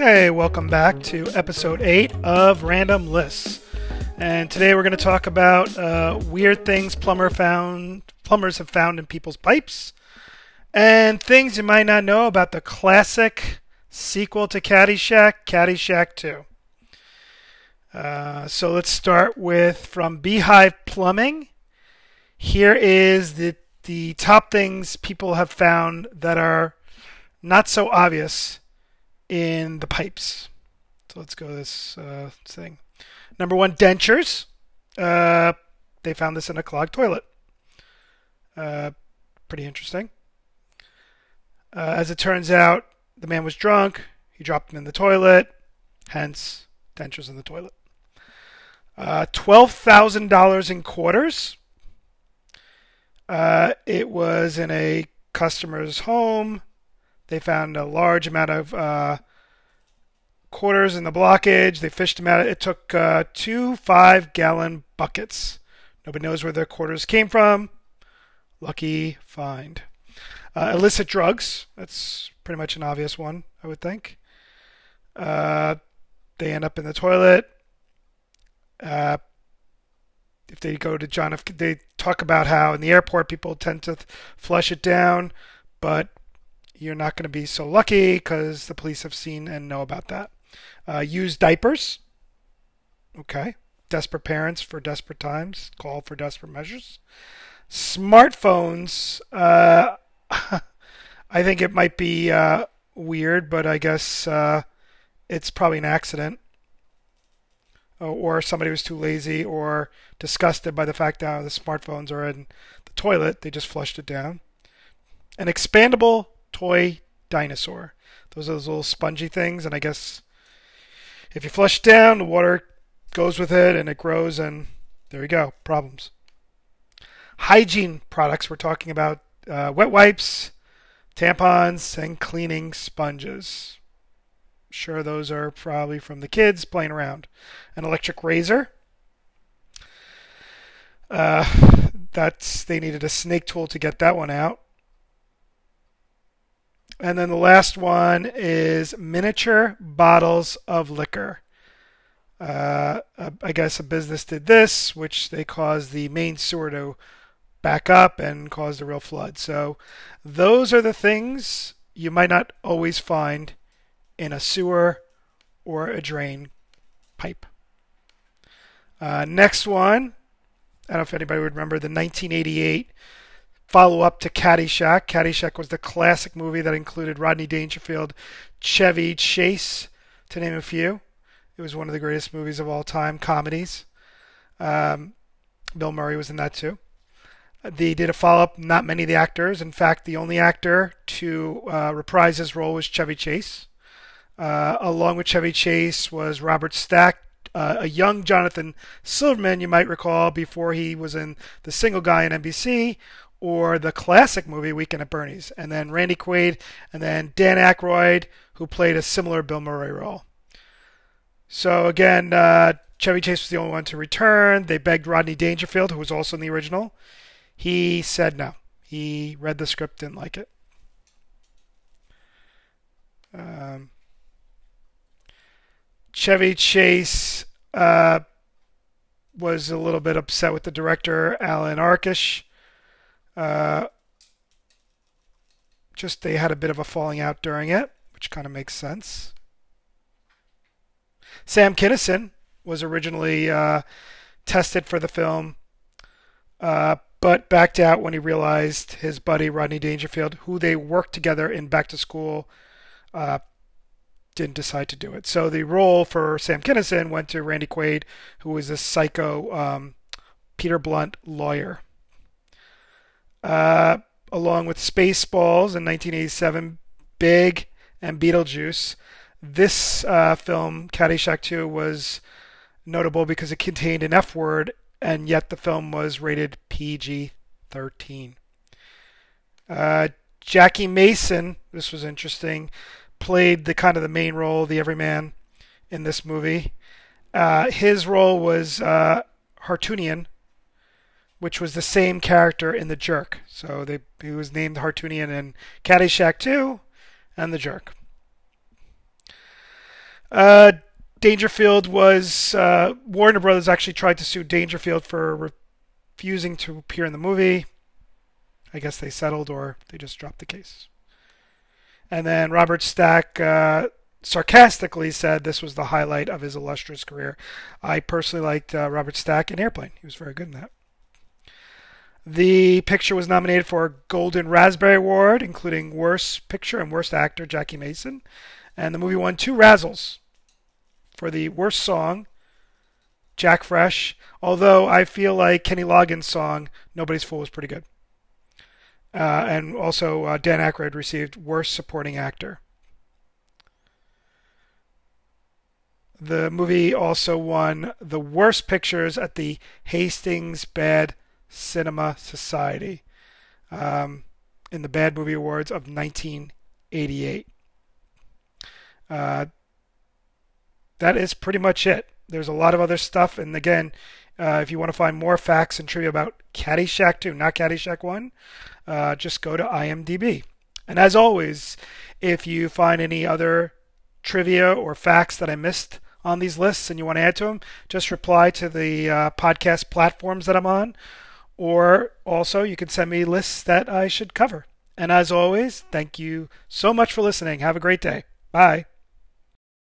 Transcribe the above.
Hey, welcome back to episode 8 of Random Lists. And today we're going to talk about uh, weird things plumber found, plumbers have found in people's pipes and things you might not know about the classic sequel to Caddyshack, Caddyshack 2. Uh, so let's start with from Beehive Plumbing. Here is the the top things people have found that are not so obvious in the pipes. So let's go this uh, thing. Number one, dentures. Uh, they found this in a clogged toilet. Uh, pretty interesting. Uh, as it turns out, the man was drunk. He dropped them in the toilet. Hence, dentures in the toilet. Uh, $12,000 in quarters. Uh, it was in a customer's home. They found a large amount of uh, quarters in the blockage. They fished them out. It took uh, two five gallon buckets. Nobody knows where their quarters came from. Lucky find. Uh, illicit drugs. That's pretty much an obvious one, I would think. Uh, they end up in the toilet. Uh, if they go to John F. They talk about how in the airport people tend to flush it down, but you're not going to be so lucky because the police have seen and know about that. Uh, use diapers. Okay. Desperate parents for desperate times call for desperate measures. Smartphones. Uh, I think it might be uh, weird, but I guess uh, it's probably an accident. Or somebody was too lazy or disgusted by the fact that the smartphones are in the toilet. They just flushed it down. An expandable toy dinosaur. Those are those little spongy things, and I guess if you flush it down, the water goes with it and it grows, and there you go. Problems. Hygiene products. We're talking about uh, wet wipes, tampons, and cleaning sponges. Sure, those are probably from the kids playing around. An electric razor. Uh, that's they needed a snake tool to get that one out. And then the last one is miniature bottles of liquor. Uh, I guess a business did this, which they caused the main sewer to back up and caused a real flood. So those are the things you might not always find in a sewer or a drain pipe. Uh, next one, I don't know if anybody would remember the 1988 follow up to Caddyshack. Caddyshack was the classic movie that included Rodney Dangerfield, Chevy Chase, to name a few. It was one of the greatest movies of all time, comedies. Um, Bill Murray was in that too. They did a follow up, not many of the actors. In fact, the only actor to uh, reprise his role was Chevy Chase. Uh, along with Chevy Chase was Robert Stack, uh, a young Jonathan Silverman, you might recall, before he was in The Single Guy on NBC or the classic movie Weekend at Bernie's, and then Randy Quaid, and then Dan Aykroyd, who played a similar Bill Murray role. So again, uh, Chevy Chase was the only one to return. They begged Rodney Dangerfield, who was also in the original. He said no. He read the script, didn't like it. Um, Chevy Chase uh, was a little bit upset with the director, Alan Arkush. Uh, just they had a bit of a falling out during it, which kind of makes sense. Sam Kinison was originally uh, tested for the film, uh, but backed out when he realized his buddy Rodney Dangerfield, who they worked together in Back to School, uh, didn't decide to do it. So the role for Sam Kinison went to Randy Quaid, who was a psycho um, Peter Blunt lawyer. Uh, along with Spaceballs in 1987, Big, and Beetlejuice. This uh, film, Caddyshack 2, was notable because it contained an F word, and yet the film was rated PG 13. Uh, Jackie Mason, this was interesting, played the kind of the main role, the everyman, in this movie. Uh, his role was uh, Hartounian, which was the same character in The Jerk. So they, he was named Hartounian in Caddyshack 2 and The Jerk. Uh, Dangerfield was uh, Warner Brothers actually tried to sue Dangerfield for refusing to appear in the movie. I guess they settled or they just dropped the case. And then Robert Stack uh, sarcastically said this was the highlight of his illustrious career. I personally liked uh, Robert Stack in Airplane. He was very good in that. The picture was nominated for a Golden Raspberry Award, including Worst Picture and Worst Actor, Jackie Mason. And the movie won two Razzies for the Worst Song, Jack Fresh, although I feel like Kenny Loggins' song, Nobody's Fool, was pretty good. Uh, and also, uh, Dan Aykroyd received Worst Supporting Actor. The movie also won the Worst Pictures at the Hastings Bad Cinema Society um, in the Bad Movie Awards of 1988. Uh, that is pretty much it. There's a lot of other stuff, and again, uh, if you want to find more facts and trivia about Caddyshack 2, not Caddyshack 1, uh, just go to IMDb. And as always, if you find any other trivia or facts that I missed on these lists and you want to add to them, just reply to the uh, podcast platforms that I'm on. Or also, you can send me lists that I should cover. And as always, thank you so much for listening. Have a great day. Bye.